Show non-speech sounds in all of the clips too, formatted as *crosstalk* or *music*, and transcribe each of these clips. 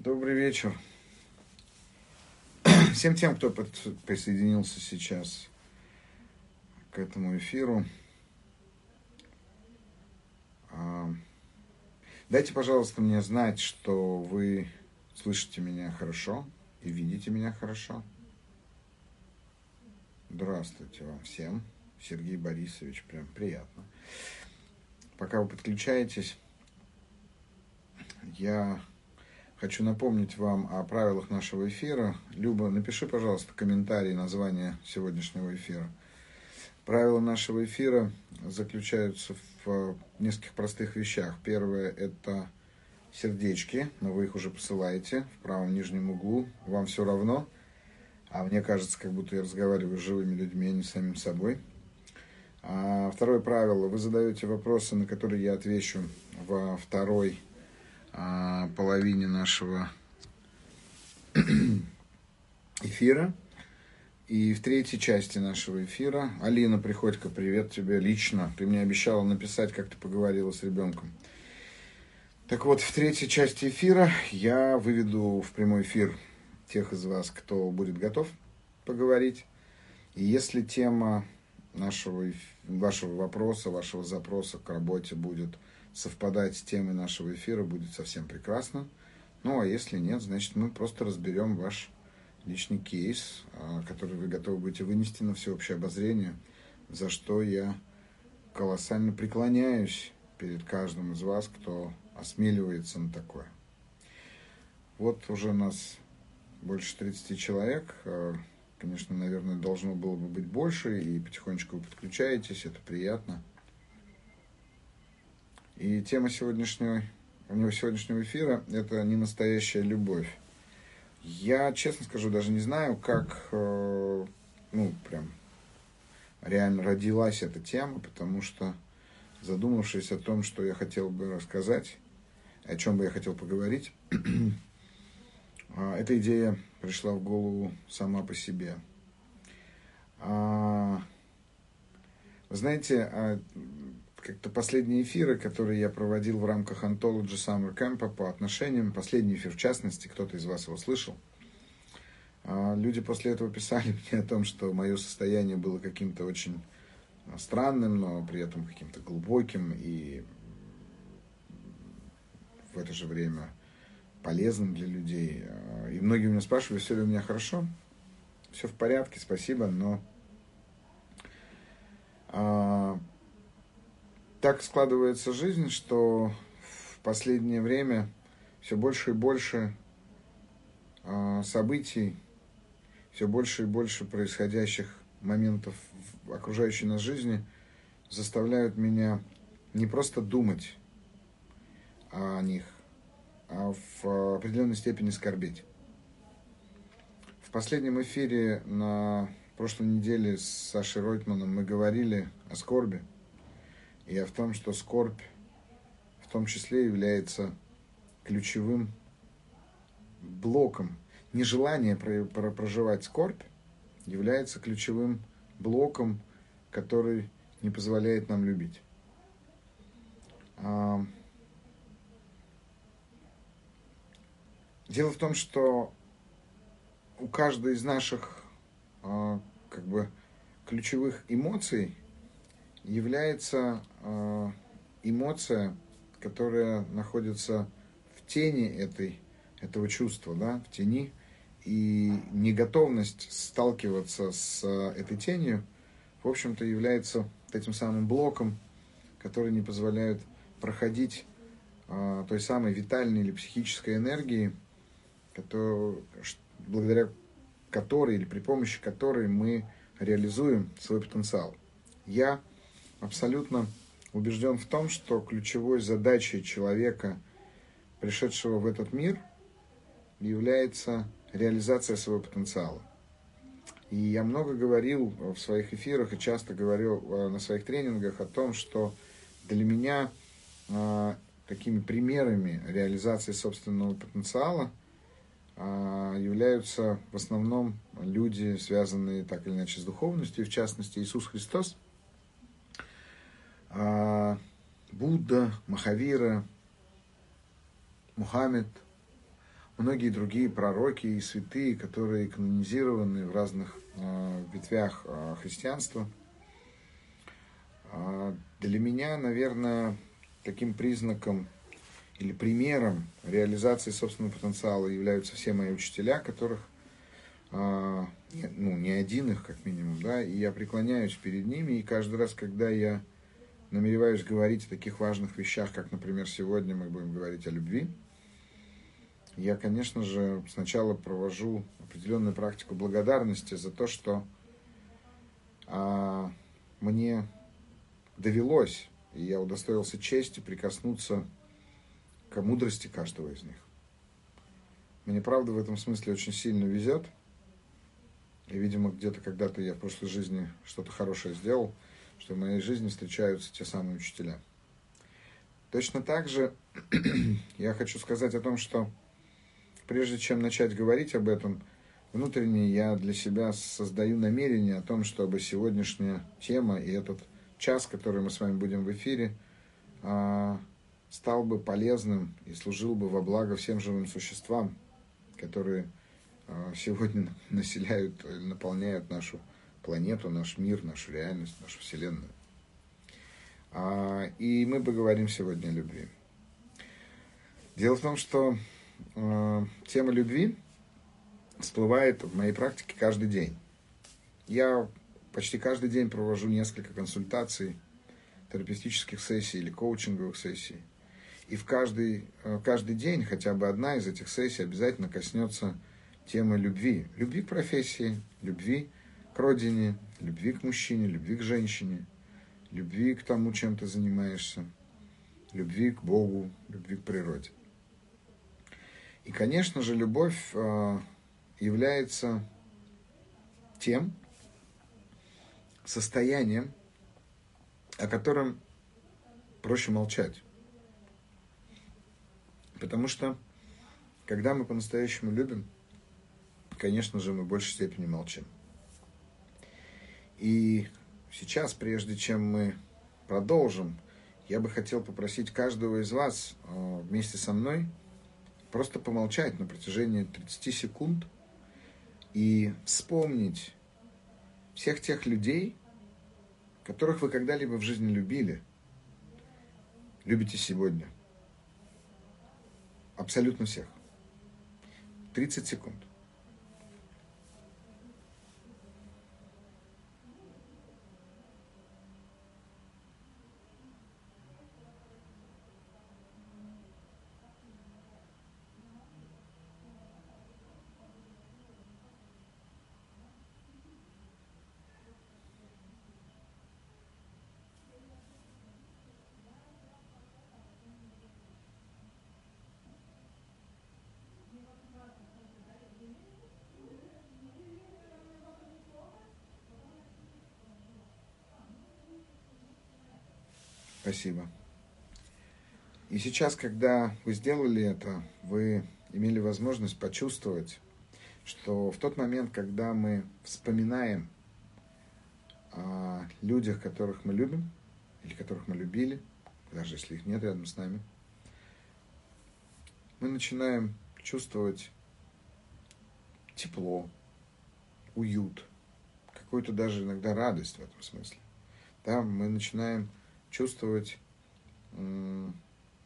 Добрый вечер. *clears throat* Всем тем, кто присоединился сейчас к этому эфиру. А, дайте, пожалуйста, мне знать, что вы слышите меня хорошо и видите меня хорошо. Здравствуйте вам всем. Сергей Борисович, прям приятно. Пока вы подключаетесь, я хочу напомнить вам о правилах нашего эфира. Люба, напиши, пожалуйста, комментарий, название сегодняшнего эфира. Правила нашего эфира заключаются в нескольких простых вещах. Первое – это сердечки, но вы их уже посылаете в правом нижнем углу. Вам все равно, а мне кажется, как будто я разговариваю с живыми людьми, а не с самим собой. А второе правило. Вы задаете вопросы, на которые я отвечу во второй половине нашего *clears throat* эфира. И в третьей части нашего эфира. Алина Приходько, привет тебе лично. Ты мне обещала написать, как ты поговорила с ребенком. Так вот, в третьей части эфира я выведу в прямой эфир тех из вас, кто будет готов поговорить. И если тема нашего, вашего вопроса, вашего запроса к работе будет совпадать с темой нашего эфира, будет совсем прекрасно. Ну, а если нет, значит, мы просто разберем ваш личный кейс, а, который вы готовы будете вынести на всеобщее обозрение, за что я колоссально преклоняюсь перед каждым из вас, кто осмеливается на такое. Вот уже нас больше 30 человек. А, конечно, наверное, должно было бы быть больше, и потихонечку вы подключаетесь, это приятно. И тема сегодняшнего, у него сегодняшнего эфира – это не настоящая любовь. Я, честно скажу, даже не знаю, как, э, ну, прям реально родилась эта тема, потому что, задумавшись о том, что я хотел бы рассказать, о чем бы я хотел поговорить, *clears throat* а, эта идея пришла в голову сама по себе. А, вы знаете, а, как-то последние эфиры, которые я проводил в рамках Anthology Summer Camp по отношениям, последний эфир в частности, кто-то из вас его слышал, а, люди после этого писали мне о том, что мое состояние было каким-то очень странным, но при этом каким-то глубоким и в это же время полезным для людей. А, и многие меня спрашивали, все ли у меня хорошо. Все в порядке, спасибо, но а, так складывается жизнь, что в последнее время все больше и больше э, событий, все больше и больше происходящих моментов в окружающей нас жизни заставляют меня не просто думать о них, а в определенной степени скорбеть. В последнем эфире на прошлой неделе с Сашей Ройтманом мы говорили о скорби – и о том, что скорбь в том числе является ключевым блоком. Нежелание проживать скорбь является ключевым блоком, который не позволяет нам любить. А, дело в том, что у каждой из наших а, как бы ключевых эмоций является эмоция, которая находится в тени этой, этого чувства, да, в тени, и неготовность сталкиваться с э, этой тенью, в общем-то, является этим самым блоком, который не позволяет проходить э, той самой витальной или психической энергии, который, благодаря которой или при помощи которой мы реализуем свой потенциал. Я абсолютно убежден в том, что ключевой задачей человека, пришедшего в этот мир, является реализация своего потенциала. И я много говорил в своих эфирах и часто говорил э, на своих тренингах о том, что для меня э, такими примерами реализации собственного потенциала э, являются в основном люди, связанные так или иначе с духовностью, в частности Иисус Христос – Будда, Махавира, Мухаммед. многие другие пророки и святые, которые канонизированы в разных э, ветвях э, христианства. Для меня, наверное, таким признаком или примером реализации собственного потенциала являются все мои учителя, которых, ну, не один их, как минимум, да, и я преклоняюсь перед ними, и каждый раз, когда я намереваюсь говорить о таких важных вещах, как, например, сегодня мы будем говорить о любви, я, конечно же, сначала провожу определенную практику благодарности за то, что а, мне довелось, и я удостоился чести прикоснуться к мудрости каждого из них. Мне, правда, в этом смысле очень сильно везет. И, видимо, где-то когда-то я в прошлой жизни что-то хорошее сделал, что в моей жизни встречаются те самые учителя. Точно так же *clears throat* я хочу сказать о том, что прежде чем начать говорить об этом, внутренне я для себя создаю намерение о том, чтобы сегодняшняя тема и этот час, который мы с вами будем в эфире, а, стал бы полезным и служил бы во благо всем живым существам, которые а, сегодня *laughs* населяют, наполняют нашу планету, наш мир, нашу реальность, нашу Вселенную. А, и мы поговорим сегодня о любви. Дело в том, что э, тема любви всплывает в моей практике каждый день. Я почти каждый день провожу несколько консультаций, терапевтических сессий или коучинговых сессий. И в каждый, э, каждый день хотя бы одна из этих сессий обязательно коснется темы любви. Любви к профессии, любви родине, любви к мужчине, любви к женщине, любви к тому, чем ты занимаешься, любви к Богу, любви к природе. И, конечно же, любовь э, является тем состоянием, о котором проще молчать. Потому что, когда мы по-настоящему любим, конечно же, мы в большей степени молчим. И сейчас, прежде чем мы продолжим, я бы хотел попросить каждого из вас э, вместе со мной – просто помолчать на протяжении 30 секунд и вспомнить всех тех людей, которых вы когда-либо в жизни любили, любите сегодня. Абсолютно всех. 30 секунд. Спасибо. И сейчас, когда вы сделали это, вы имели возможность почувствовать, что в тот момент, когда мы вспоминаем о людях, которых мы любим, или которых мы любили, даже если их нет рядом с нами, мы начинаем чувствовать тепло, уют, какую-то даже иногда радость в этом смысле. Да, мы начинаем чувствовать,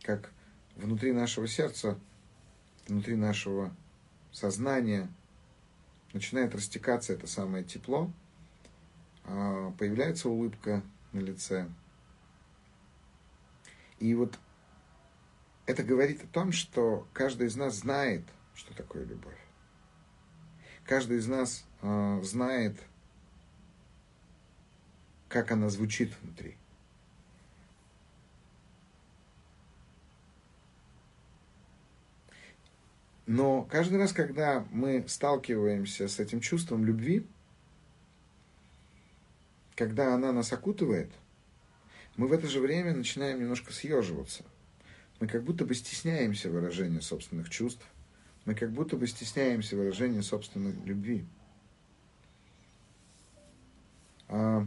как внутри нашего сердца, внутри нашего сознания начинает растекаться это самое тепло, а, появляется улыбка на лице. И вот это говорит о том, что каждый из нас знает, что такое любовь. Каждый из нас э, знает, как она звучит внутри. Но каждый раз, когда мы сталкиваемся с этим чувством любви, когда она нас окутывает, мы в это же время начинаем немножко съеживаться. Мы как будто бы стесняемся выражения собственных чувств. Мы как будто бы стесняемся выражения собственной любви. А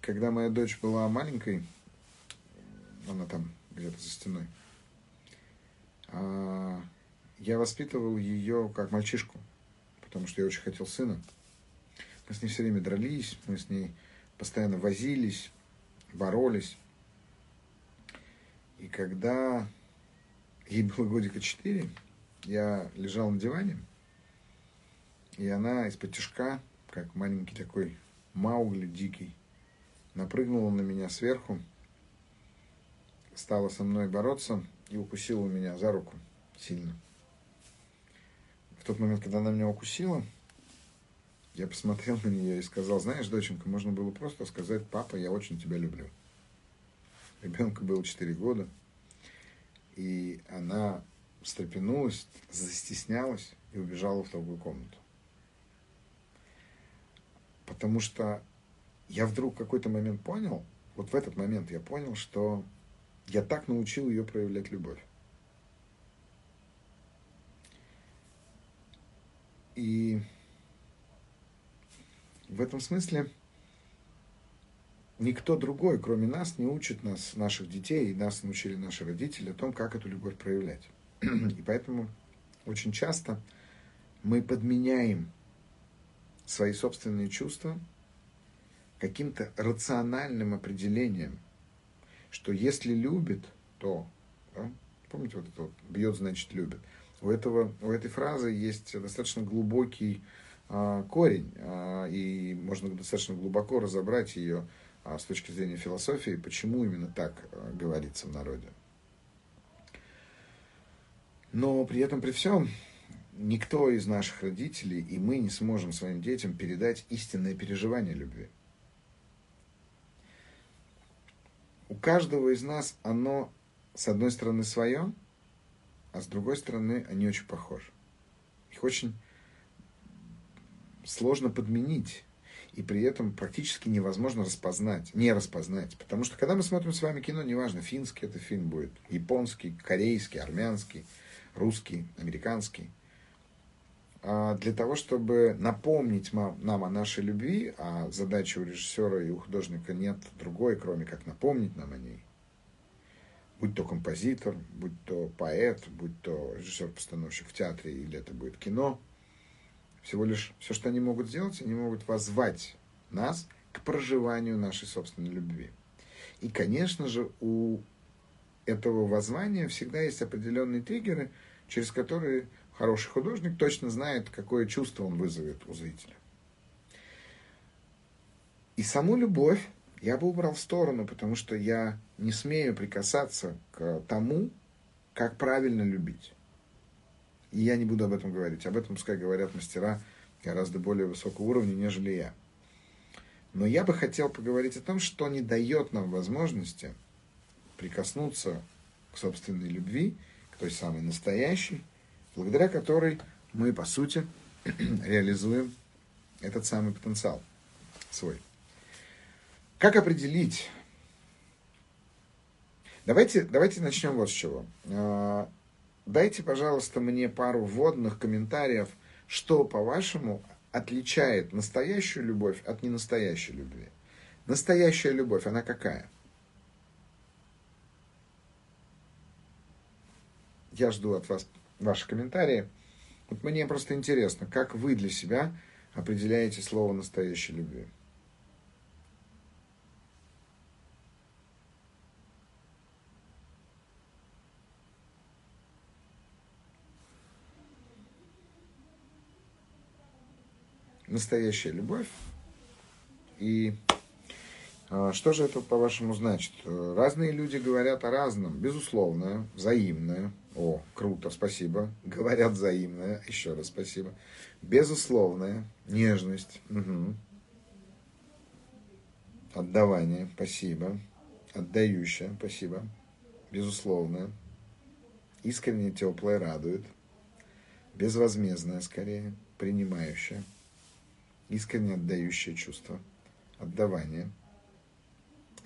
когда моя дочь была маленькой, она там где-то за стеной, а, я воспитывал ее как мальчишку, потому что я очень хотел сына. Мы с ней все время дрались, мы с ней постоянно возились, боролись. И когда ей было годика четыре, я лежал на диване, и она из-под тяжка, как маленький такой Маугли дикий, напрыгнула на меня сверху, стала со мной бороться и укусила меня за руку сильно. В тот момент, когда она меня укусила, я посмотрел *laughs* на нее и сказал, знаешь, доченька, можно было просто сказать, папа, я очень тебя люблю. Ребенку было 4 года, и она встрепенулась, застеснялась и убежала в другую комнату. Потому что я вдруг в какой-то момент понял, вот в этот момент я понял, что я так научил ее проявлять любовь. И в этом смысле никто другой, кроме нас, не учит нас, наших детей, и нас научили наши родители о том, как эту любовь проявлять. И поэтому очень часто мы подменяем свои собственные чувства каким-то рациональным определением, что если любит, то, да, помните вот это вот, бьет, значит любит. У, этого, у этой фразы есть достаточно глубокий корень, а, и можно достаточно глубоко разобрать ее а, с точки зрения философии, почему именно так а, говорится в народе. Но при этом, при всем, никто из наших родителей и мы не сможем своим детям передать истинное переживание любви. У каждого из нас оно, с одной стороны, свое, а с другой стороны, они очень похожи. Их очень сложно подменить. И при этом практически невозможно распознать, не распознать. Потому что когда мы смотрим с вами кино, неважно, финский это фильм будет, японский, корейский, армянский, русский, американский, а для того, чтобы напомнить нам о нашей любви, а задача у режиссера и у художника нет другой, кроме как напомнить нам о ней. Будь то композитор, будь то поэт, будь то режиссер-постановщик в театре или это будет кино – всего лишь все, что они могут сделать, они могут возвать нас к проживанию нашей собственной любви. И, конечно же, у этого воззвания всегда есть определенные триггеры, через которые хороший художник точно знает, какое чувство он вызовет у зрителя. И саму любовь я бы убрал в сторону, потому что я не смею прикасаться к тому, как правильно любить. И я не буду об этом говорить. Об этом пускай говорят мастера гораздо более высокого уровня, нежели я. Но я бы хотел поговорить о том, что не дает нам возможности прикоснуться к собственной любви, к той самой настоящей, благодаря которой мы, по сути, *clears throat* реализуем этот самый потенциал свой. Как определить? Давайте, давайте начнем вот с чего. Дайте, пожалуйста, мне пару вводных комментариев, что, по-вашему, отличает настоящую любовь от ненастоящей любви. Настоящая любовь, она какая? Я жду от вас ваши комментарии. Вот мне просто интересно, как вы для себя определяете слово настоящей любви. Настоящая любовь. И а, что же это, по-вашему, значит? Разные люди говорят о разном. Безусловно, взаимное. О, круто, спасибо. Говорят взаимное. Еще раз спасибо. Безусловная. Нежность. Угу. Отдавание. Спасибо. Отдающая. Спасибо. Безусловная. Искренне теплое радует. Безвозмездное, скорее. Принимающее искренне отдающее чувство, отдавание,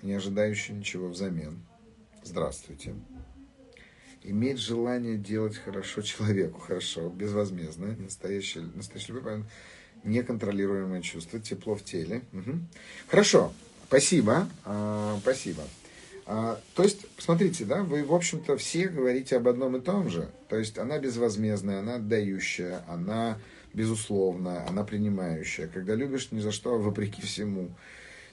не ожидающее ничего взамен. Здравствуйте. Иметь желание делать хорошо *laughs* человеку, хорошо, безвозмездно, настоящее, настоящее любовь, неконтролируемое чувство, тепло в теле. Угу. Хорошо, спасибо, а, спасибо. А, то есть, смотрите, да, вы, в общем-то, все говорите об одном и том же. То есть, она безвозмездная, она отдающая, она безусловная, она принимающая. Когда любишь ни за что, а вопреки всему.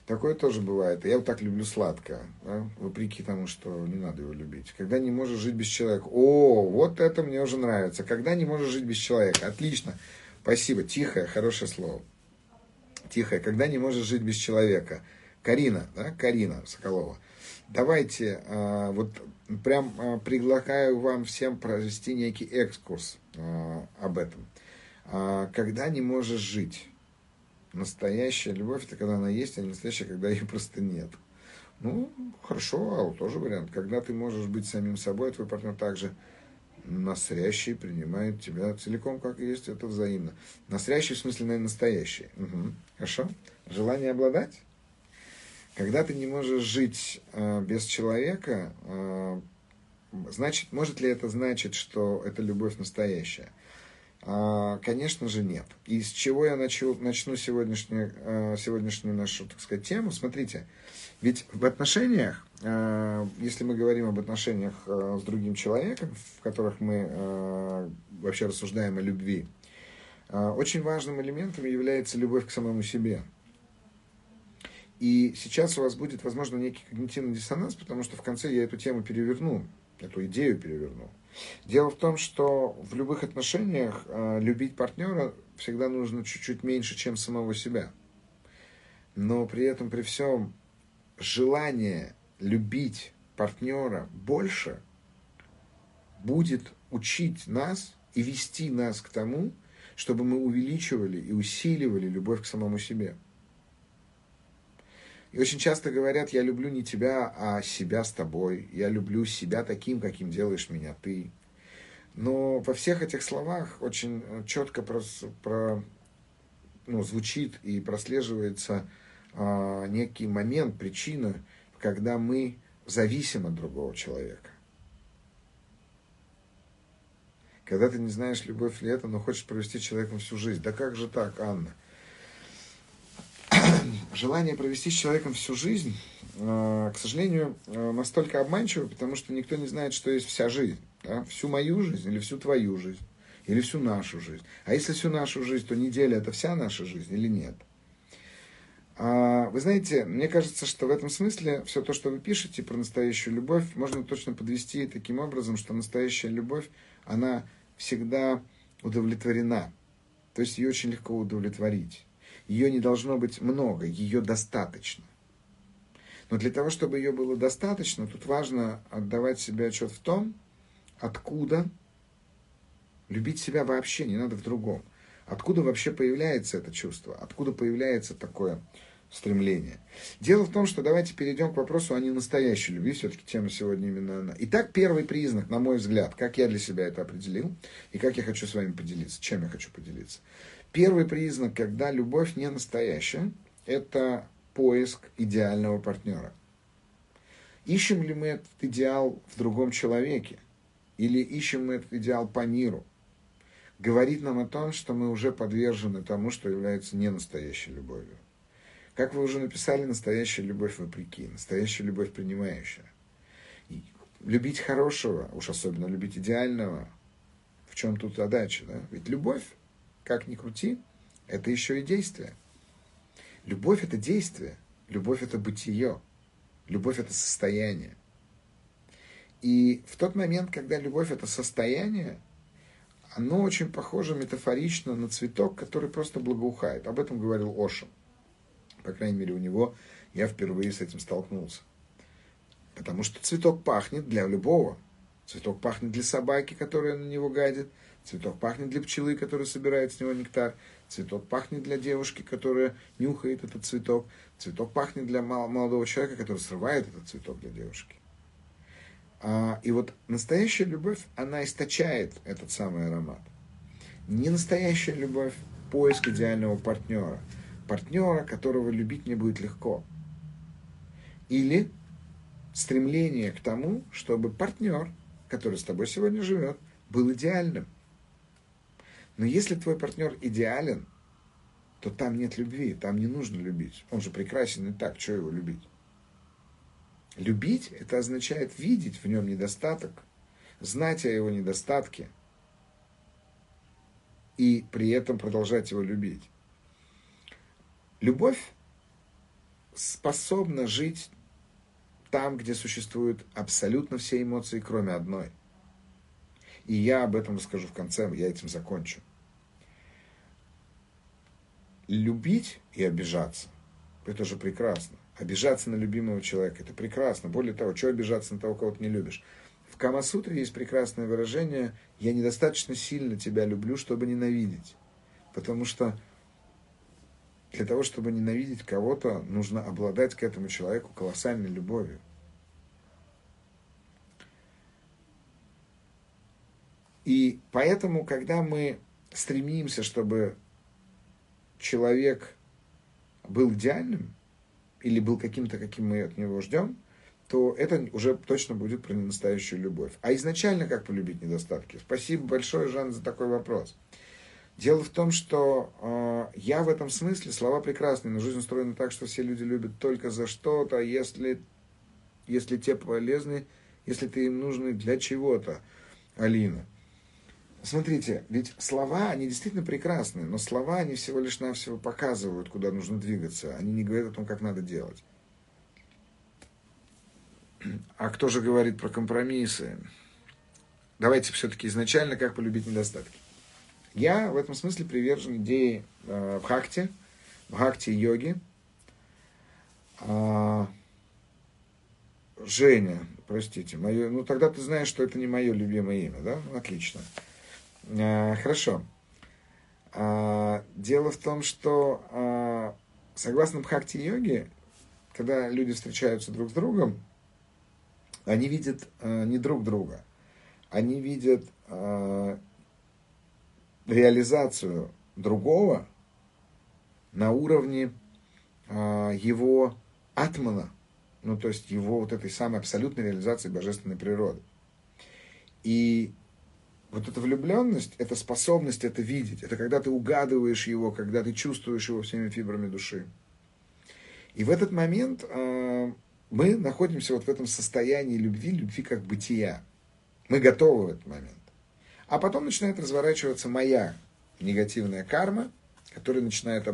Такое тоже бывает. Я вот так люблю сладкое, да? вопреки тому, что не надо его любить. Когда не можешь жить без человека. О, вот это мне уже нравится. Когда не можешь жить без человека. Отлично. Спасибо. Тихое, хорошее слово. Тихое. Когда не можешь жить без человека. Карина, да, Карина Соколова. Давайте, э, вот прям э, предлагаю вам всем провести некий экскурс э, об этом. Э, когда не можешь жить. Настоящая любовь, это когда она есть, а не настоящая, когда ее просто нет. Ну, хорошо, а вот тоже вариант. Когда ты можешь быть самим собой, а твой партнер также настоящий принимает тебя целиком, как есть, это взаимно. Настоящий, в смысле, наверное, настоящий. Угу. Хорошо? Желание обладать? Когда ты не можешь жить э, без человека, э, значит, может ли это значить, что это любовь настоящая? А, конечно же, нет. И с чего я начну, начну сегодняшнюю, э, сегодняшнюю нашу, так сказать, тему? Смотрите, ведь в отношениях, э, если мы говорим об отношениях э, с другим человеком, в которых мы вообще рассуждаем о любви, очень важным элементом является любовь к самому себе. И сейчас у вас будет, возможно, некий когнитивный диссонанс, потому что в конце я эту тему переверну, эту идею переверну. Дело в том, что в любых отношениях э, любить партнера всегда нужно чуть-чуть меньше, чем самого себя. Но при этом, при всем, желание любить партнера больше будет учить нас и вести нас к тому, чтобы мы увеличивали и усиливали любовь к самому себе. И очень часто говорят, я люблю не тебя, а себя с тобой. Я люблю себя таким, каким делаешь меня ты. Но во всех этих словах очень четко про, про, ну, звучит и прослеживается а, некий момент, причина, когда мы зависим от другого человека. Когда ты не знаешь, любовь ли это, но хочешь провести человеком всю жизнь. Да как же так, Анна? *clears throat* желание провести с человеком всю жизнь, э, к сожалению, э, настолько обманчиво, потому что никто не знает, что есть вся жизнь. Да? Всю мою жизнь или всю твою жизнь, или всю нашу жизнь. А если всю нашу жизнь, то неделя это вся наша жизнь или нет? А, вы знаете, мне кажется, что в этом смысле все то, что вы пишете про настоящую любовь, можно точно подвести таким образом, что настоящая любовь, она всегда удовлетворена. То есть ее очень легко удовлетворить. Ее не должно быть много, ее достаточно. Но для того, чтобы ее было достаточно, тут важно отдавать себе отчет в том, откуда любить себя вообще, не надо в другом. Откуда вообще появляется это чувство, откуда появляется такое стремление. Дело в том, что давайте перейдем к вопросу о ненастоящей любви, все-таки тема сегодня именно она. Итак, первый признак, на мой взгляд, как я для себя это определил, и как я хочу с вами поделиться, чем я хочу поделиться. Первый признак, когда любовь не настоящая, это поиск идеального партнера. Ищем ли мы этот идеал в другом человеке? Или ищем мы этот идеал по миру? Говорит нам о том, что мы уже подвержены тому, что является ненастоящей любовью. Как вы уже написали, настоящая любовь вопреки, настоящая любовь принимающая. И любить хорошего, уж особенно любить идеального, в чем тут задача, да? Ведь любовь как ни крути, это еще и действие. Любовь это действие, любовь это бытие, любовь это состояние. И в тот момент, когда любовь это состояние, оно очень похоже метафорично на цветок, который просто благоухает. Об этом говорил Ошин. По крайней мере, у него я впервые с этим столкнулся. Потому что цветок пахнет для любого. Цветок пахнет для собаки, которая на него гадит. Цветок пахнет для пчелы, которая собирает с него нектар. Цветок пахнет для девушки, которая нюхает этот цветок. Цветок пахнет для молодого человека, который срывает этот цветок для девушки. А, и вот настоящая любовь, она источает этот самый аромат. Не настоящая любовь, поиск идеального партнера. Партнера, которого любить мне будет легко. Или стремление к тому, чтобы партнер, который с тобой сегодня живет, был идеальным. Но если твой партнер идеален, то там нет любви, там не нужно любить. Он же прекрасен и так, что его любить? Любить – это означает видеть в нем недостаток, знать о его недостатке и при этом продолжать его любить. Любовь способна жить там, где существуют абсолютно все эмоции, кроме одной. И я об этом расскажу в конце, я этим закончу. Любить и обижаться – это же прекрасно. Обижаться на любимого человека – это прекрасно. Более того, что обижаться на того, кого ты не любишь? В Камасутре есть прекрасное выражение «я недостаточно сильно тебя люблю, чтобы ненавидеть». Потому что для того, чтобы ненавидеть кого-то, нужно обладать к этому человеку колоссальной любовью. И поэтому, когда мы стремимся, чтобы человек был идеальным, или был каким-то, каким мы от него ждем, то это уже точно будет про настоящую любовь. А изначально как полюбить недостатки? Спасибо большое, Жан, за такой вопрос. Дело в том, что э, я в этом смысле, слова прекрасные, но жизнь устроена так, что все люди любят только за что-то, если, если те полезны, если ты им нужны для чего-то, Алина. Смотрите, ведь слова, они действительно прекрасны, но слова, они всего лишь навсего показывают, куда нужно двигаться. Они не говорят о том, как надо делать. А кто же говорит про компромиссы? Давайте все-таки изначально, как полюбить недостатки. Я в этом смысле привержен идее э, бхакти, бхакти йоги. А, Женя, простите, мое, ну тогда ты знаешь, что это не мое любимое имя, да? Отлично. А, хорошо. А, дело в том, что а, согласно бхакти-йоге, когда люди встречаются друг с другом, они видят не друг друга, они видят реализацию другого на уровне э, его атмана, ну то есть его вот этой самой абсолютной реализации божественной природы. И вот эта влюбленность, это способность это видеть, это когда ты угадываешь его, когда ты чувствуешь его всеми фибрами души. И в этот момент э, мы находимся вот в этом состоянии любви, любви как бытия. Мы готовы в этот момент. А потом начинает разворачиваться моя негативная карма, которая начинает,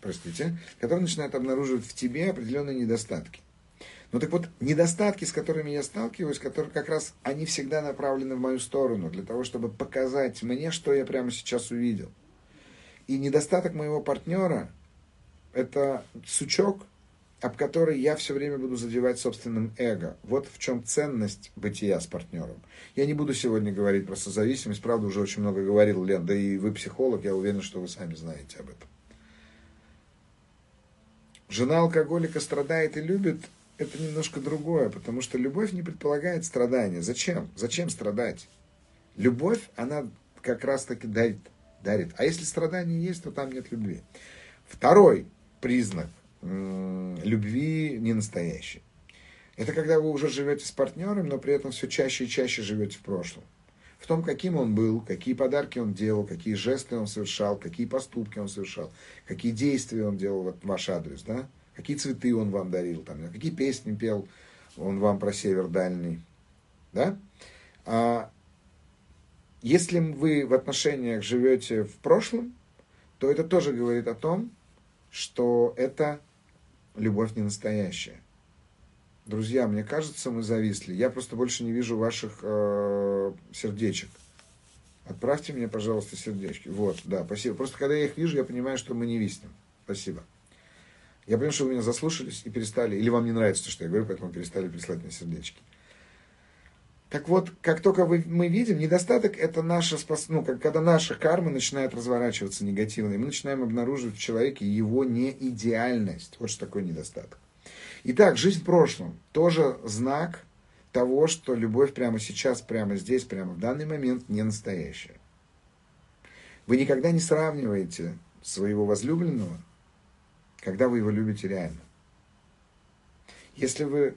простите, которая начинает обнаруживать в тебе определенные недостатки. Ну так вот, недостатки, с которыми я сталкиваюсь, которые как раз, они всегда направлены в мою сторону, для того, чтобы показать мне, что я прямо сейчас увидел. И недостаток моего партнера – это сучок, об который я все время буду задевать собственным эго. Вот в чем ценность бытия с партнером. Я не буду сегодня говорить про созависимость, правда, уже очень много говорил Лен, да и вы психолог, я уверен, что вы сами знаете об этом. Жена алкоголика страдает и любит, это немножко другое, потому что любовь не предполагает страдания. Зачем? Зачем страдать? Любовь, она как раз таки дарит. дарит. А если страдания есть, то там нет любви. Второй признак любви не настоящей. Это когда вы уже живете с партнером, но при этом все чаще и чаще живете в прошлом. В том, каким он был, какие подарки он делал, какие жесты он совершал, какие поступки он совершал, какие действия он делал в ваш адрес, да? Какие цветы он вам дарил, там, какие песни пел он вам про север дальний. Да? А если вы в отношениях живете в прошлом, то это тоже говорит о том, что это любовь не настоящая. Друзья, мне кажется, мы зависли. Я просто больше не вижу ваших э, сердечек. Отправьте мне, пожалуйста, сердечки. Вот, да, спасибо. Просто когда я их вижу, я понимаю, что мы не виснем. Спасибо. Я понимаю, что вы меня заслушались и перестали, или вам не нравится то, что я говорю, поэтому перестали присылать мне сердечки. Так вот, как только вы, мы видим, недостаток это наша, ну, как, когда наша карма начинает разворачиваться негативно, и мы начинаем обнаруживать в человеке его неидеальность. Вот что такое недостаток. Итак, жизнь в прошлом тоже знак того, что любовь прямо сейчас, прямо здесь, прямо в данный момент не настоящая. Вы никогда не сравниваете своего возлюбленного, когда вы его любите реально. Если вы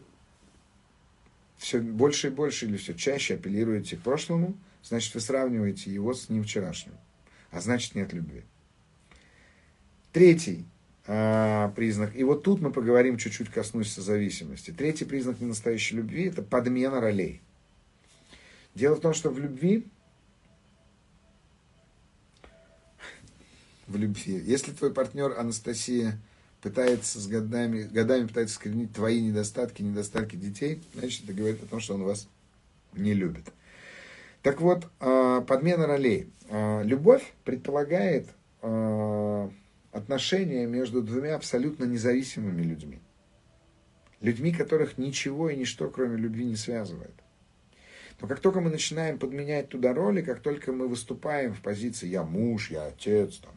все больше и больше или все чаще апеллируете к прошлому, значит, вы сравниваете его с ним вчерашним. А значит, нет любви. Третий а, признак. И вот тут мы поговорим чуть-чуть, коснусь зависимости. Третий признак ненастоящей любви – это подмена ролей. Дело в том, что в любви, в любви, если твой партнер Анастасия пытается с годами, годами пытается искоренить твои недостатки, недостатки детей, значит, это говорит о том, что он вас не любит. Так вот, а, подмена ролей. А, любовь предполагает отношения между двумя абсолютно независимыми людьми. Людьми, которых ничего и ничто, кроме любви, не связывает. Но как только мы начинаем подменять туда роли, как только мы выступаем в позиции «я муж», «я отец», там,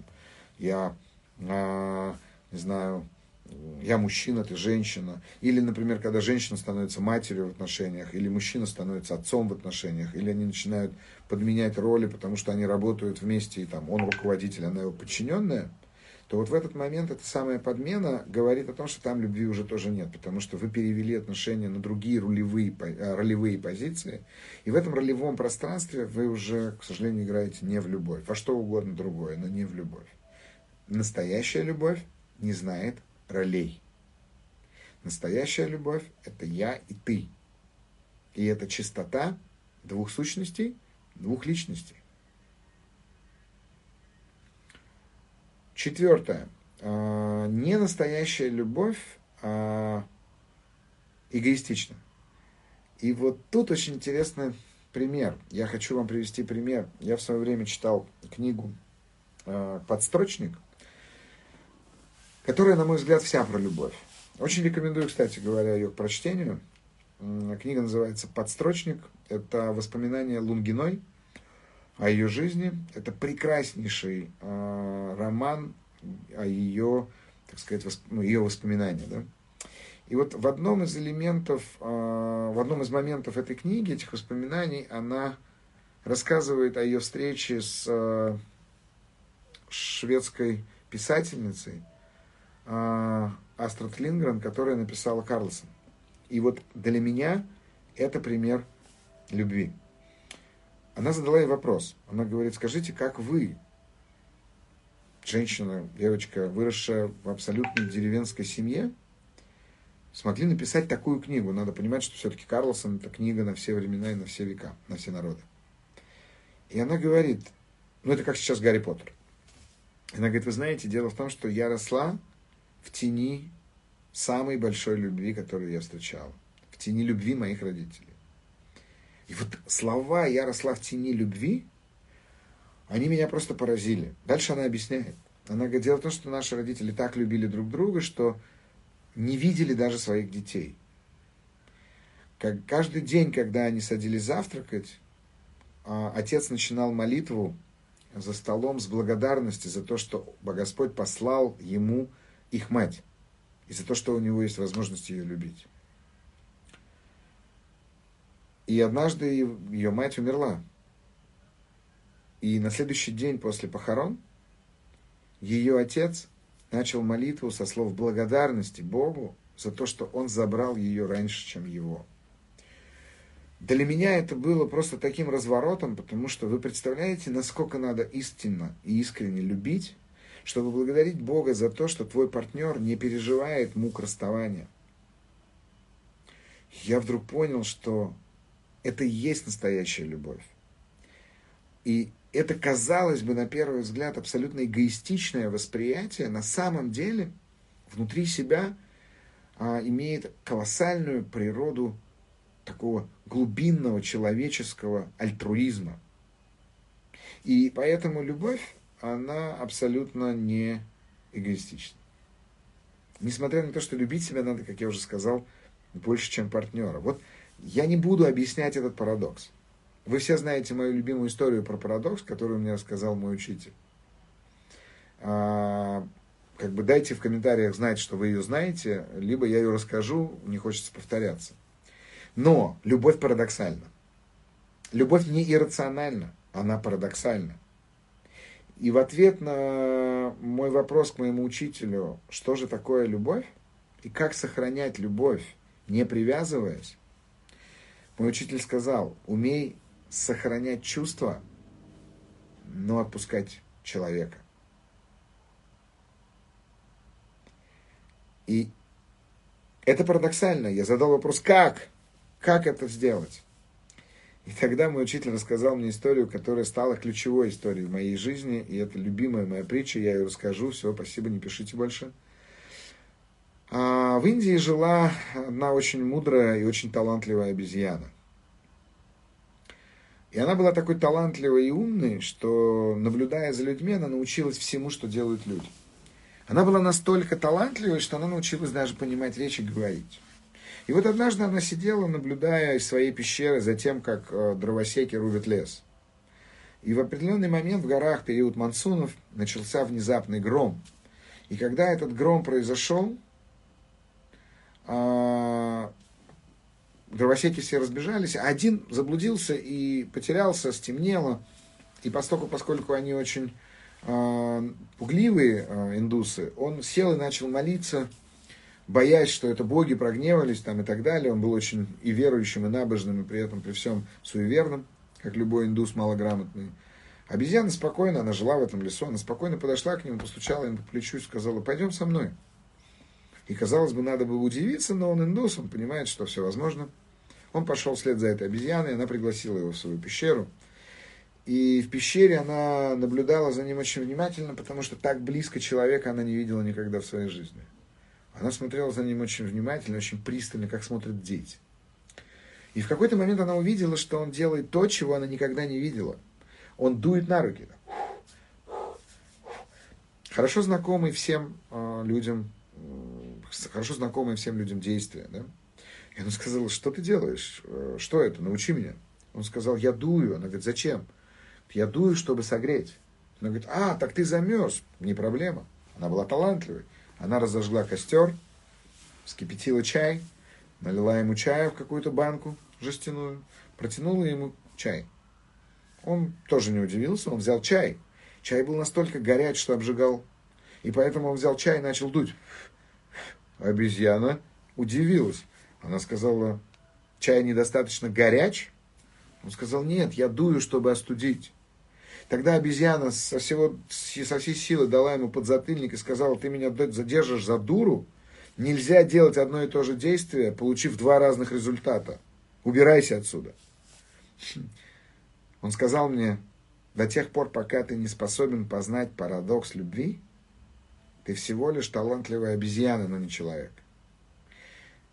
«я, не знаю, я мужчина, ты женщина. Или, например, когда женщина становится матерью в отношениях, или мужчина становится отцом в отношениях, или они начинают подменять роли, потому что они работают вместе, и там он руководитель, она его подчиненная – то вот в этот момент эта самая подмена говорит о том, что там любви уже тоже нет, потому что вы перевели отношения на другие ролевые, э, ролевые позиции, и в этом ролевом пространстве вы уже, к сожалению, играете не в любовь, во что угодно другое, но не в любовь. Настоящая любовь не знает ролей. Настоящая любовь – это я и ты. И это чистота двух сущностей, двух личностей. Четвертое. А, не настоящая любовь а эгоистична. И вот тут очень интересный пример. Я хочу вам привести пример. Я в свое время читал книгу а, «Подстрочник», которая, на мой взгляд, вся про любовь. Очень рекомендую, кстати говоря, ее к прочтению. Книга называется «Подстрочник». Это воспоминания Лунгиной – о ее жизни. Это прекраснейший э, роман о ее, так сказать, восп... ну, ее воспоминаниях. Да? И вот в одном из элементов, э, в одном из моментов этой книги, этих воспоминаний, она рассказывает о ее встрече с э, шведской писательницей Астрид Лингрен, которая написала Карлсон. И вот для меня это пример любви. Она задала ей вопрос. Она говорит, скажите, как вы, женщина, девочка, выросшая в абсолютно деревенской семье, смогли написать такую книгу? Надо понимать, что все-таки Карлсон – это книга на все времена и на все века, на все народы. И она говорит, ну это как сейчас Гарри Поттер. Она говорит, вы знаете, дело в том, что я росла в тени самой большой любви, которую я встречала. В тени любви моих родителей. И вот слова «я росла в тени любви», они меня просто поразили. Дальше она объясняет. Она говорит, дело в том, что наши родители так любили друг друга, что не видели даже своих детей. Как каждый день, когда они садились завтракать, а, отец начинал молитву за столом с благодарностью за то, что Господь послал ему их мать, и за то, что у него есть возможность ее любить. И однажды ее мать умерла. И на следующий день после похорон ее отец начал молитву со слов благодарности Богу за то, что он забрал ее раньше, чем его. Для меня это было просто таким разворотом, потому что вы представляете, насколько надо истинно и искренне любить, чтобы благодарить Бога за то, что твой партнер не переживает мук расставания. Я вдруг понял, что это и есть настоящая любовь. И это, казалось бы, на первый взгляд, абсолютно эгоистичное восприятие, на самом деле внутри себя а, имеет колоссальную природу такого глубинного человеческого альтруизма. И поэтому любовь, она абсолютно не эгоистична. Несмотря на то, что любить себя надо, как я уже сказал, больше, чем партнера. Вот я не буду объяснять этот парадокс. Вы все знаете мою любимую историю про парадокс, которую мне рассказал мой учитель. А, как бы дайте в комментариях знать, что вы ее знаете, либо я ее расскажу, не хочется повторяться. Но любовь парадоксальна. Любовь не иррациональна, она парадоксальна. И в ответ на мой вопрос к моему учителю, что же такое любовь и как сохранять любовь, не привязываясь, мой учитель сказал, умей сохранять чувства, но отпускать человека. И это парадоксально. Я задал вопрос, как? Как это сделать? И тогда мой учитель рассказал мне историю, которая стала ключевой историей в моей жизни. И это любимая моя притча. Я ее расскажу. Все, спасибо, не пишите больше. А в Индии жила одна очень мудрая и очень талантливая обезьяна. И она была такой талантливой и умной, что, наблюдая за людьми, она научилась всему, что делают люди. Она была настолько талантливой, что она научилась даже понимать речь и говорить. И вот однажды она сидела, наблюдая из своей пещеры за тем, как э, дровосеки рубят лес. И в определенный момент в горах, период монсунов, начался внезапный гром. И когда этот гром произошел, а, дровосеки все разбежались, а один заблудился и потерялся, стемнело. И поскольку, поскольку они очень э, пугливые э, индусы, он сел и начал молиться, боясь, что это боги прогневались там и так далее. Он был очень и верующим, и набожным, и при этом при всем суеверным, как любой индус малограмотный. Обезьяна спокойно, она жила в этом лесу, она спокойно подошла к нему, постучала ему по плечу и сказала, пойдем со мной. И, казалось бы, надо было удивиться, но он индус, он понимает, что все возможно. Он пошел вслед за этой обезьяной, она пригласила его в свою пещеру. И в пещере она наблюдала за ним очень внимательно, потому что так близко человека она не видела никогда в своей жизни. Она смотрела за ним очень внимательно, очень пристально, как смотрят дети. И в какой-то момент она увидела, что он делает то, чего она никогда не видела. Он дует на руки. Хорошо знакомый всем э, людям хорошо знакомое всем людям действие. Да? И она сказала, что ты делаешь? Э, что это? Научи меня. Он сказал, я дую. Она говорит, зачем? Я дую, чтобы согреть. Она говорит, а, так ты замерз. Не проблема. Она была талантливой. Она разожгла костер, вскипятила чай, налила ему чая в какую-то банку жестяную, протянула ему чай. Он тоже не удивился, он взял чай. Чай был настолько горяч, что обжигал. И поэтому он взял чай и начал дуть. Обезьяна удивилась. Она сказала, чай недостаточно горяч? Он сказал, нет, я дую, чтобы остудить. Тогда обезьяна со, всего, со всей силы дала ему подзатыльник и сказала, ты меня задержишь за дуру? Нельзя делать одно и то же действие, получив два разных результата. Убирайся отсюда. Он сказал мне, до тех пор, пока ты не способен познать парадокс любви, ты всего лишь талантливая обезьяна, но не человек.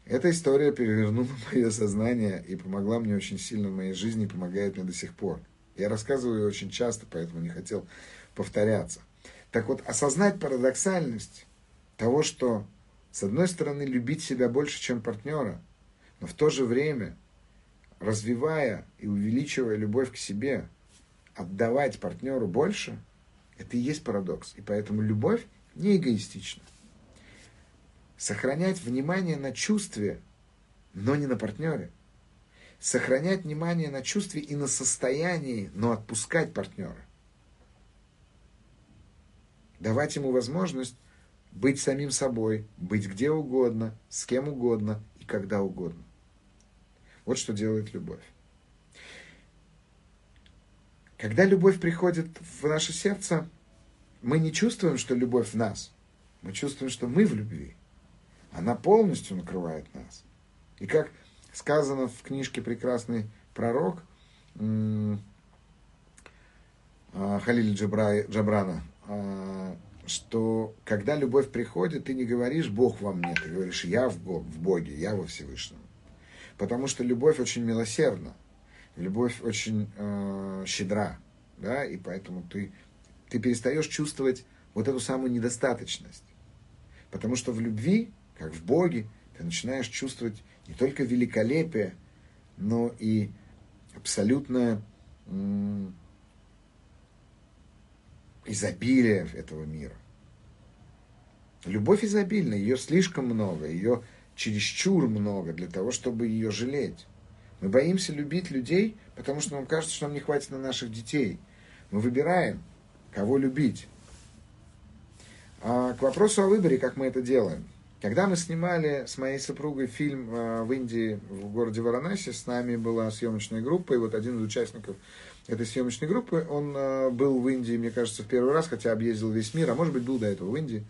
Эта история перевернула *laughs* мое сознание и помогла мне очень сильно в моей жизни и помогает мне до сих пор. Я рассказываю ее очень часто, поэтому не хотел повторяться. Так вот, осознать парадоксальность того, что, с одной стороны, любить себя больше, чем партнера, но в то же время, развивая и увеличивая любовь к себе, отдавать партнеру больше, это и есть парадокс. И поэтому любовь не эгоистично. Сохранять внимание на чувстве, но не на партнере. Сохранять внимание на чувстве и на состоянии, но отпускать партнера. Давать ему возможность быть самим собой, быть где угодно, с кем угодно и когда угодно. Вот что делает любовь. Когда любовь приходит в наше сердце, мы не чувствуем, что любовь в нас. Мы чувствуем, что мы в любви. Она полностью накрывает нас. И как сказано в книжке «Прекрасный пророк» а, Халиля Джабрана, а, что когда любовь приходит, ты не говоришь «Бог во мне», ты говоришь «Я в Боге, я во Всевышнем». Потому что любовь очень милосердна, любовь очень э, щедра, да, и поэтому ты ты перестаешь чувствовать вот эту самую недостаточность. Потому что в любви, как в Боге, ты начинаешь чувствовать не только великолепие, но и абсолютное изобилие этого мира. Любовь изобильна, ее слишком много, ее чересчур много для того, чтобы ее жалеть. Мы боимся любить людей, потому что нам кажется, что нам не хватит на наших детей. Мы выбираем – кого любить. А к вопросу о выборе, как мы это делаем. Когда мы снимали с моей супругой фильм а, в Индии, в городе Варанаси, с нами была съемочная группа, и вот один из участников этой съемочной группы, он а, был в Индии, мне кажется, в первый раз, хотя объездил весь мир, а может быть был до этого в Индии.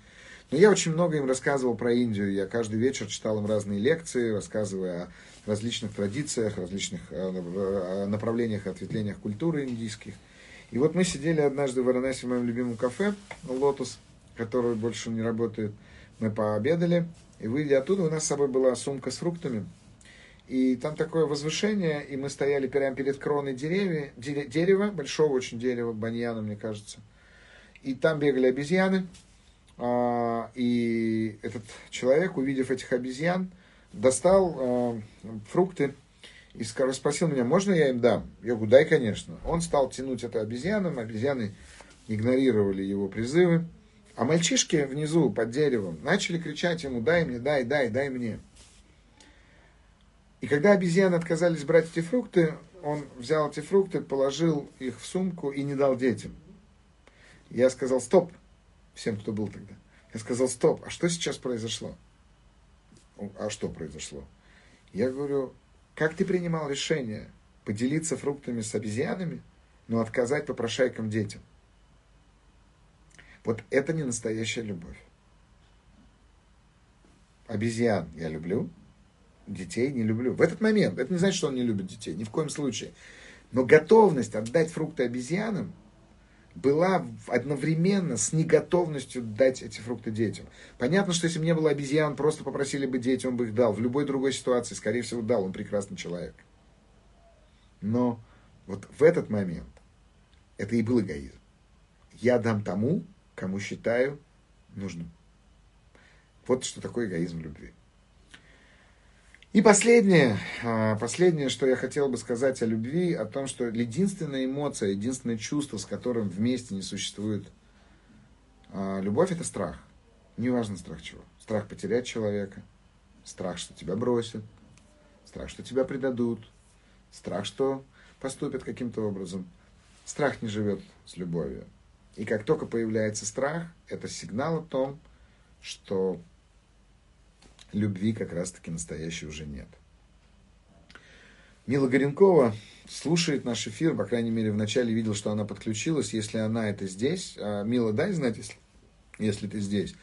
Но я очень много им рассказывал про Индию. Я каждый вечер читал им разные лекции, рассказывая о различных традициях, различных э, направлениях и ответвлениях культуры индийских. И вот мы сидели однажды в Варанасе в моем любимом кафе «Лотос», который больше не работает. Мы пообедали, и выйдя оттуда, у нас с собой была сумка с фруктами. И там такое возвышение, и мы стояли прямо перед кроной деревья, дерева, большого очень дерева, баньяна, мне кажется. И там бегали обезьяны. А, и этот человек, увидев этих обезьян, достал а, фрукты и спросил меня, можно я им дам? Я говорю, дай, конечно. Он стал тянуть это обезьянам, обезьяны игнорировали его призывы. А мальчишки внизу, под деревом, начали кричать ему, дай мне, дай, дай, дай мне. И когда обезьяны отказались брать эти фрукты, он взял эти фрукты, положил их в сумку и не дал детям. Я сказал, стоп, всем, кто был тогда. Я сказал, стоп, а что сейчас произошло? А что произошло? Я говорю, как ты принимал решение поделиться фруктами с обезьянами, но отказать попрошайкам детям? Вот это не настоящая любовь. Обезьян я люблю, детей не люблю. В этот момент, это не значит, что он не любит детей, ни в коем случае. Но готовность отдать фрукты обезьянам была одновременно с неготовностью дать эти фрукты детям. Понятно, что если бы не было обезьян, просто попросили бы дети, он бы их дал. В любой другой ситуации, скорее всего, дал, он прекрасный человек. Но вот в этот момент это и был эгоизм. Я дам тому, кому считаю нужным. Вот что такое эгоизм любви. И последнее, а, последнее, что я хотел бы сказать о любви, о том, что единственная эмоция, единственное чувство, с которым вместе не существует а, любовь, это страх. Неважно страх чего. Страх потерять человека, страх, что тебя бросят, страх, что тебя предадут, страх, что поступят каким-то образом. Страх не живет с любовью. И как только появляется страх, это сигнал о том, что любви как раз-таки настоящей уже нет. Мила Горенкова слушает наш эфир, по крайней мере, вначале видел, что она подключилась. Если она это здесь, а, Мила, дай знать, если, если ты здесь.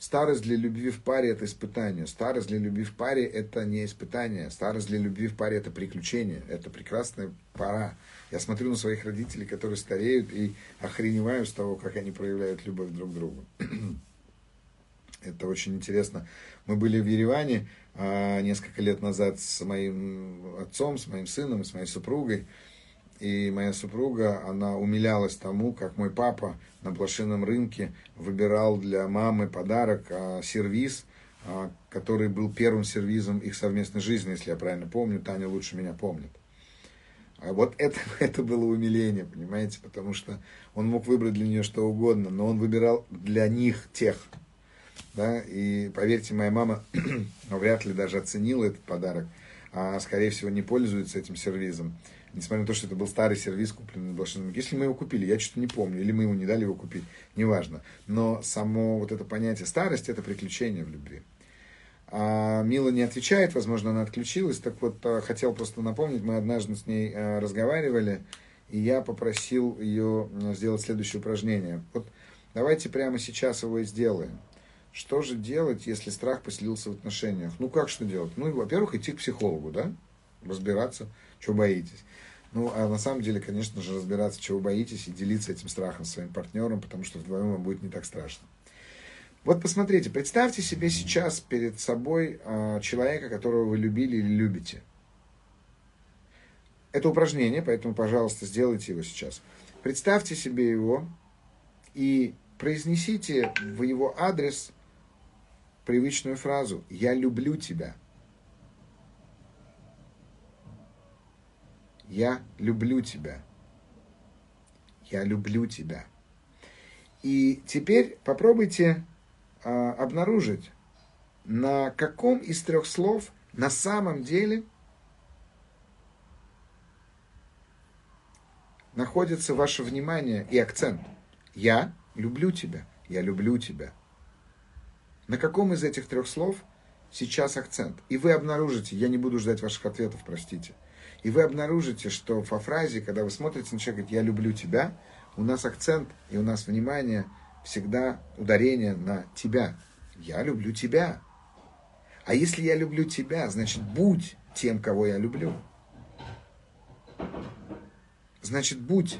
Старость для любви в паре – это испытание. Старость для любви в паре – это не испытание. Старость для любви в паре – это приключение. Это прекрасная пора. Я смотрю на своих родителей, которые стареют, и охреневаю с того, как они проявляют любовь друг к другу. *clears throat* Это очень интересно. Мы были в Ереване а, несколько лет назад с моим отцом, с моим сыном, с моей супругой. И моя супруга, она умилялась тому, как мой папа на блошином рынке выбирал для мамы подарок, а, сервиз, а, который был первым сервизом их совместной жизни, если я правильно помню. Таня лучше меня помнит. А вот это, *laughs* это было умиление, понимаете, потому что он мог выбрать для нее что угодно, но он выбирал для них тех, да, и поверьте, моя мама *clears throat* вряд ли даже оценила этот подарок, а скорее всего не пользуется этим сервизом. Несмотря на то, что это был старый сервис, купленный на Если мы его купили, я что-то не помню, или мы ему не дали его купить, неважно. Но само вот это понятие старость – это приключение в любви. А Мила не отвечает, возможно, она отключилась. Так вот, а, хотел просто напомнить, мы однажды с ней а, разговаривали, и я попросил ее сделать следующее упражнение. Вот давайте прямо сейчас его и сделаем. Что же делать, если страх поселился в отношениях? Ну, как что делать? Ну, во-первых, идти к психологу, да? Разбираться, что боитесь. Ну, а на самом деле, конечно же, разбираться, чего боитесь, и делиться этим страхом с своим партнером, потому что вдвоем вам будет не так страшно. Вот посмотрите, представьте себе сейчас перед собой э, человека, которого вы любили или любите. Это упражнение, поэтому, пожалуйста, сделайте его сейчас. Представьте себе его и произнесите в его адрес привычную фразу «Я люблю тебя». Я люблю тебя. Я люблю тебя. И теперь попробуйте а, обнаружить, на каком из трех слов на самом деле находится ваше внимание и акцент. Я люблю тебя. Я люблю тебя. На каком из этих трех слов сейчас акцент? И вы обнаружите, я не буду ждать ваших ответов, простите, и вы обнаружите, что во фразе, когда вы смотрите на человека, говорит, я люблю тебя, у нас акцент и у нас внимание всегда ударение на тебя. Я люблю тебя. А если я люблю тебя, значит, будь тем, кого я люблю. Значит, будь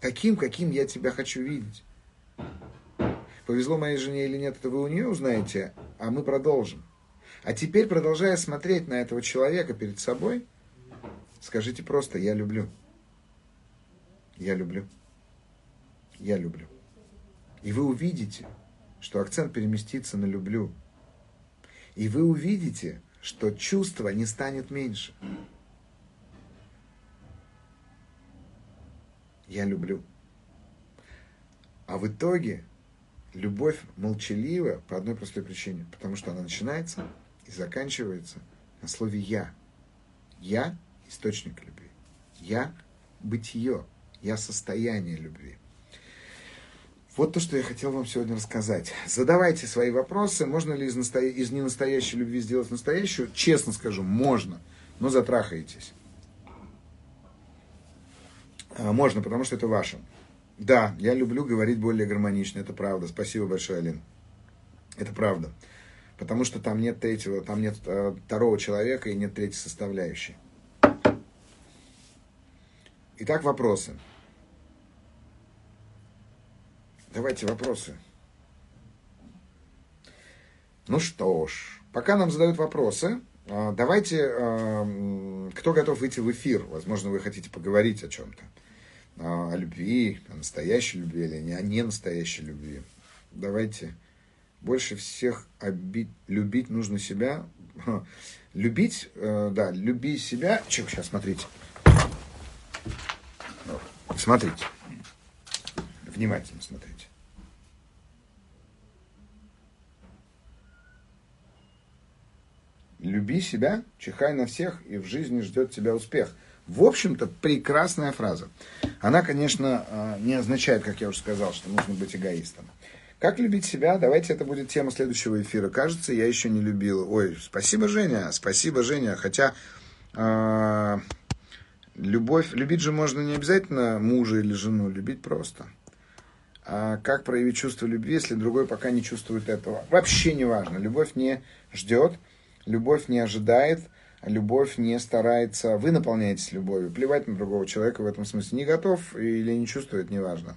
таким, каким я тебя хочу видеть. Повезло моей жене или нет, это вы у нее узнаете, а мы продолжим. А теперь, продолжая смотреть на этого человека перед собой, скажите просто «я люблю». Я люблю. Я люблю. И вы увидите, что акцент переместится на «люблю». И вы увидите, что чувство не станет меньше. Я люблю. А в итоге любовь молчалива по одной простой причине. Потому что она начинается и заканчивается на слове «я». Я – источник любви. Я – бытие. Я – состояние любви. Вот то, что я хотел вам сегодня рассказать. Задавайте свои вопросы. Можно ли из, настоя... из ненастоящей любви сделать настоящую? Честно скажу, можно, но затрахаетесь. А, можно, потому что это ваше. Да, я люблю говорить более гармонично, это правда. Спасибо большое, Алин. Это правда. Потому что там нет третьего, там нет э, второго человека и нет третьей составляющей. Итак, вопросы. Давайте вопросы. Ну что ж, пока нам задают вопросы, а, давайте, а, кто готов выйти в эфир? Возможно, вы хотите поговорить о чем-то. А, о любви, о настоящей любви или не о ненастоящей любви. Давайте. Больше всех обид... любить нужно себя. Любить, э, да, люби себя. Чего, сейчас, смотрите. Смотрите. Внимательно смотрите. люби себя, чихай на всех, и в жизни ждет тебя успех. В общем-то, прекрасная фраза. Она, конечно, а, не означает, как я уже сказал, что нужно быть эгоистом. Как любить себя? Давайте это будет тема следующего эфира. Кажется, я еще не любил. Ой, спасибо, Женя, спасибо, Женя. Хотя э, любовь, любить же можно не обязательно мужа или жену, любить просто. А как проявить чувство любви, если другой пока не чувствует этого? Вообще не важно. Любовь не ждет. Любовь не ожидает, любовь не старается. Вы наполняетесь любовью. Плевать на другого человека в этом смысле. Не готов или не чувствует, неважно.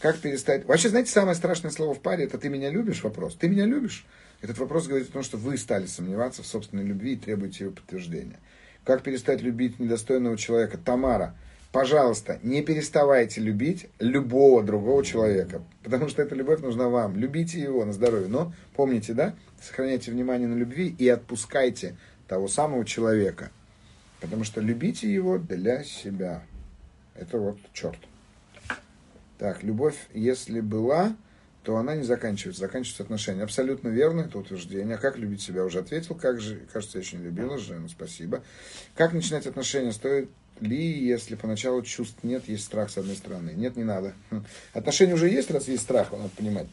Как перестать... Вообще, знаете, самое страшное слово в паре – это «ты меня любишь?» вопрос. «Ты меня любишь?» Этот вопрос говорит о том, что вы стали сомневаться в собственной любви и требуете ее подтверждения. Как перестать любить недостойного человека? Тамара, пожалуйста, не переставайте любить любого другого человека, потому что эта любовь нужна вам. Любите его на здоровье, но помните, да, сохраняйте внимание на любви и отпускайте того самого человека, потому что любите его для себя. Это вот черт. Так, любовь, если была, то она не заканчивается, заканчиваются отношения. Абсолютно верно это утверждение. Как любить себя уже ответил, как же, кажется, я еще не любила жену, спасибо. Как начинать отношения, стоит ли, если поначалу чувств нет, есть страх с одной стороны. Нет, не надо. Отношения уже есть, раз есть страх, надо понимать.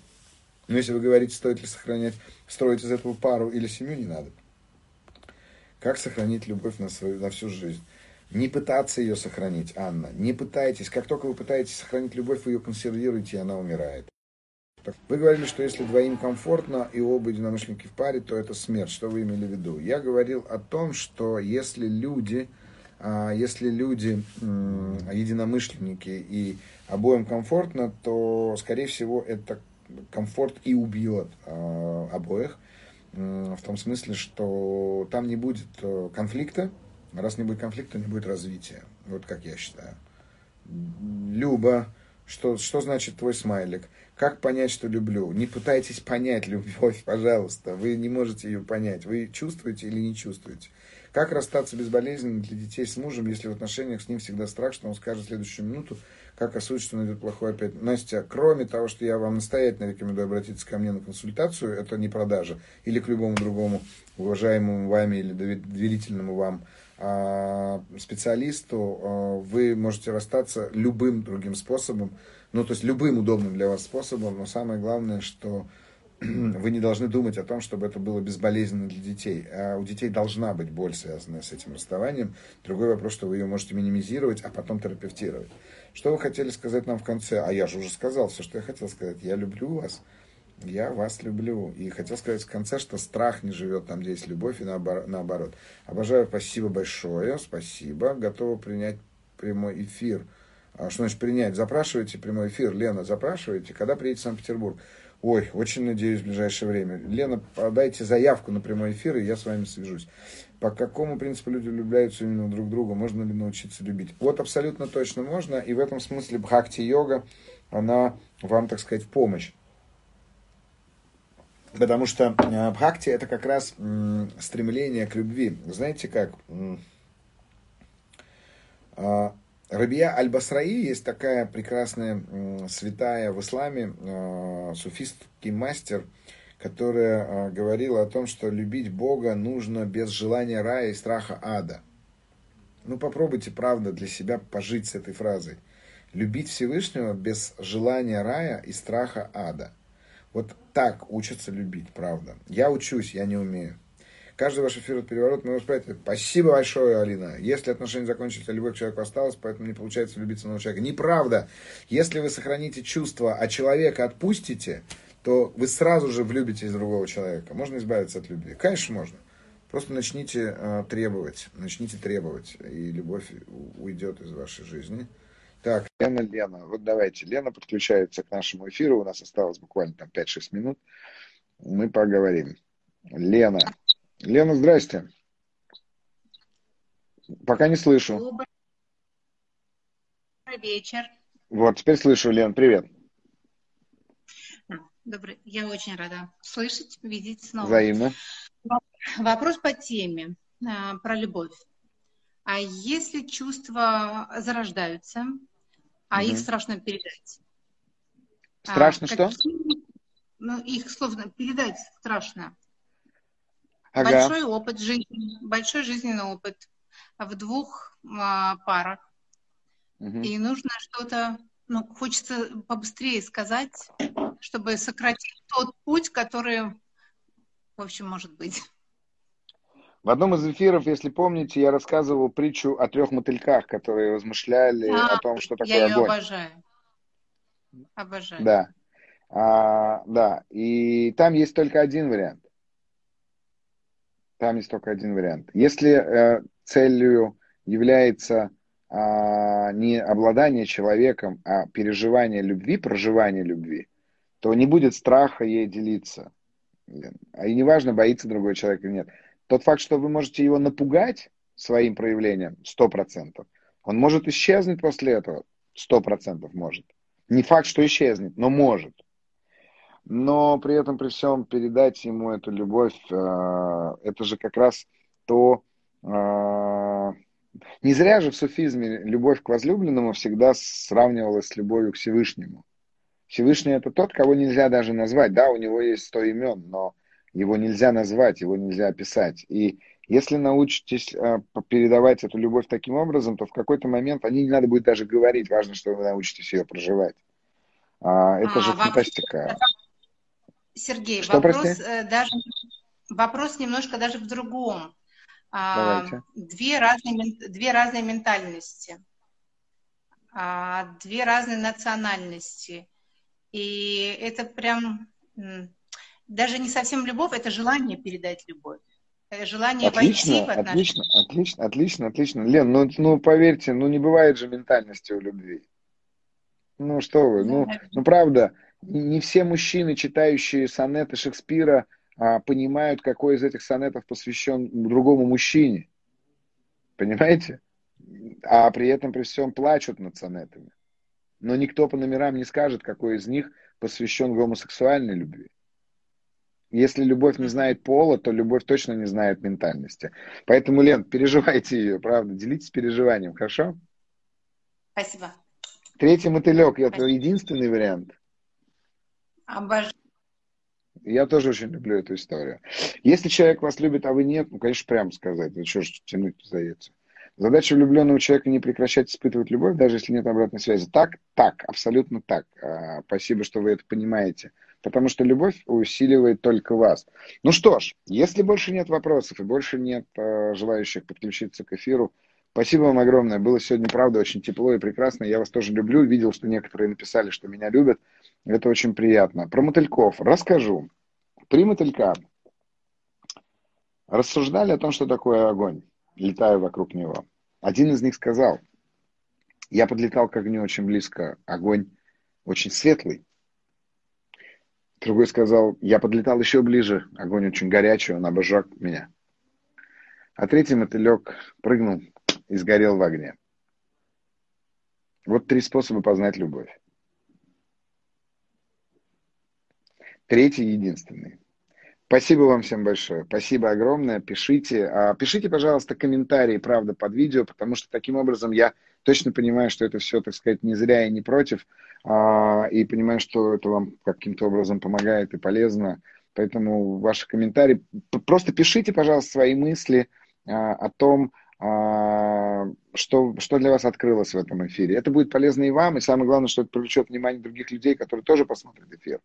Но если вы говорите, стоит ли сохранять, строить из этого пару или семью, не надо. Как сохранить любовь на, свою, на всю жизнь? Не пытаться ее сохранить, Анна. Не пытайтесь. Как только вы пытаетесь сохранить любовь, вы ее консервируете, и она умирает. Вы говорили, что если двоим комфортно и оба единомышленники в паре, то это смерть. Что вы имели в виду? Я говорил о том, что если люди а если люди единомышленники и обоим комфортно, то, скорее всего, это комфорт и убьет а, обоих. В том смысле, что там не будет э, конфликта. Раз не будет конфликта, не будет развития. Вот как я считаю. Люба, что, что значит твой смайлик? Как понять, что люблю? Не пытайтесь понять любовь, пожалуйста. Вы не можете ее понять. Вы чувствуете или не чувствуете. Как расстаться безболезненно для детей с мужем, если в отношениях с ним всегда страх, что он скажет в следующую минуту, как осудит, что найдет плохое опять. Настя, кроме того, что я вам настоятельно рекомендую обратиться ко мне на консультацию, это не продажа, или к любому другому уважаемому вами или доверительному вам а, специалисту, а, вы можете расстаться любым другим способом, ну, то есть любым удобным для вас способом, но самое главное, что *clears throat* вы не должны думать о том, чтобы это было безболезненно для детей. А у детей должна быть боль, связанная с этим расставанием. Другой вопрос, что вы ее можете минимизировать, а потом терапевтировать. Что вы хотели сказать нам в конце? А я же уже сказал все, что я хотел сказать. Я люблю вас. Я вас люблю. И хотел сказать в конце, что страх не живет там, где есть любовь, и наоборот. Обожаю, спасибо большое, спасибо. Готова принять прямой эфир. А что значит принять? Запрашивайте прямой эфир. Лена, запрашивайте. Когда приедете в Санкт-Петербург? Ой, очень надеюсь в ближайшее время. Лена, подайте заявку на прямой эфир, и я с вами свяжусь. По какому принципу люди влюбляются именно друг в друга? Можно ли научиться любить? Вот абсолютно точно можно. И в этом смысле бхакти-йога, она вам, так сказать, в помощь. Потому что э, бхакти это как раз стремление к любви. Знаете как? Рабия Аль-Басраи есть такая прекрасная святая в исламе, э, суфистский мастер, которая э, говорила о том, что любить Бога нужно без желания рая и страха ада. Ну попробуйте, правда, для себя пожить с этой фразой. Любить Всевышнего без желания рая и страха ада. Вот так учатся любить, правда. Я учусь, я не умею. Каждый ваш эфир – переворот моего восприятия. Спасибо большое, Алина. Если отношения закончились, а любовь к человеку осталась, поэтому не получается влюбиться нового человека. Неправда. Если вы сохраните чувства, а человека отпустите, то вы сразу же влюбитесь в другого человека. Можно избавиться от любви? Конечно, можно. Просто начните э, требовать, начните требовать, и любовь уйдет из вашей жизни. Так, Лена, Лена, вот давайте. Лена подключается к нашему эфиру. У нас осталось буквально там 5-6 минут. Мы поговорим. Лена. Лена, здрасте. Пока не слышу. Добрый вечер. Вот, теперь слышу, Лен, привет. Добрый. Я очень рада слышать, видеть снова. Взаимно. Вопрос по теме а, про любовь. А если чувства зарождаются, а угу. их страшно передать? Страшно а, что? Ну, их словно передать страшно. Ага. Большой опыт жизни, большой жизненный опыт в двух а, парах. Угу. И нужно что-то, ну, хочется побыстрее сказать, чтобы сократить тот путь, который, в общем, может быть. В одном из эфиров, если помните, я рассказывал притчу о трех мотыльках, которые размышляли а, о том, что такое я огонь. Ее обожаю. Обожаю. Да. А, да. И там есть только один вариант. Там есть только один вариант. Если э, целью является э, не обладание человеком, а переживание любви, проживание любви, то не будет страха ей делиться. А и неважно, боится другой человек или нет. Тот факт, что вы можете его напугать своим проявлением, 100%, он может исчезнуть после этого, 100% может. Не факт, что исчезнет, но может но при этом, при всем, передать ему эту любовь, э, это же как раз то... Э, не зря же в суфизме любовь к возлюбленному всегда сравнивалась с любовью к Всевышнему. Всевышний это тот, кого нельзя даже назвать. Да, у него есть сто имен, но его нельзя назвать, его нельзя описать. И если научитесь э, передавать эту любовь таким образом, то в какой-то момент о ней не надо будет даже говорить. Важно, что вы научитесь ее проживать. А, это а, же фантастика. Сергей, Что, вопрос, э, даже, вопрос немножко даже в другом. А, две разные, две разные ментальности, а, две разные национальности. И это прям даже не совсем любовь, это желание передать любовь. Желание отлично, войти в отношения. Отлично, отлично, отлично, отлично. Лен, ну, ну поверьте, ну не бывает же ментальности у любви. Ну что вы, ну, ну правда, не все мужчины, читающие сонеты Шекспира, а, понимают, какой из этих сонетов посвящен другому мужчине. Понимаете? А при этом при всем плачут над сонетами. Но никто по номерам не скажет, какой из них посвящен гомосексуальной любви. Если любовь не знает пола, то любовь точно не знает ментальности. Поэтому, Лен, переживайте ее, правда, делитесь переживанием, хорошо? Спасибо. Третий мотылек, это единственный вариант. Обожаю. Я тоже очень люблю эту историю. Если человек вас любит, а вы нет, ну, конечно, прямо сказать, ну что ж тянуть за яйца. Задача влюбленного человека не прекращать испытывать любовь, даже если нет обратной связи. Так, так, абсолютно так. А, спасибо, что вы это понимаете. Потому что любовь усиливает только вас. Ну что ж, если больше нет вопросов и больше нет а, желающих подключиться к эфиру, спасибо вам огромное. Было сегодня, правда, очень тепло и прекрасно. Я вас тоже люблю. Видел, что некоторые написали, что меня любят. Это очень приятно. Про мотыльков расскажу. Три мотылька рассуждали о том, что такое огонь, летая вокруг него. Один из них сказал, я подлетал к огню очень близко, огонь очень светлый. Другой сказал, я подлетал еще ближе, огонь очень горячий, он обожег меня. А третий мотылек прыгнул и сгорел в огне. Вот три способа познать любовь. Третий единственный. Спасибо вам всем большое. Спасибо огромное. Пишите. А, пишите, пожалуйста, комментарии, правда, под видео, потому что таким образом я точно понимаю, что это все, так сказать, не зря и не против. А, и понимаю, что это вам каким-то образом помогает и полезно. Поэтому ваши комментарии. Просто пишите, пожалуйста, свои мысли а, о том, что, что для вас открылось в этом эфире. Это будет полезно и вам, и самое главное, что это привлечет внимание других людей, которые тоже посмотрят эфир.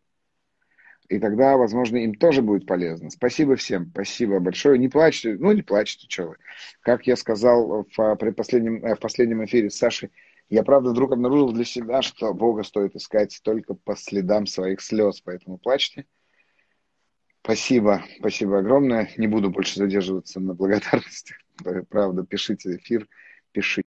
И тогда, возможно, им тоже будет полезно. Спасибо всем, спасибо большое. Не плачьте, ну не плачьте, что вы. Как я сказал в, при последнем, э, в последнем эфире с Сашей, я, правда, вдруг обнаружил для себя, что Бога стоит искать только по следам своих слез, поэтому плачьте. Спасибо, спасибо огромное. Не буду больше задерживаться на благодарностях. Правда, пишите эфир, пишите.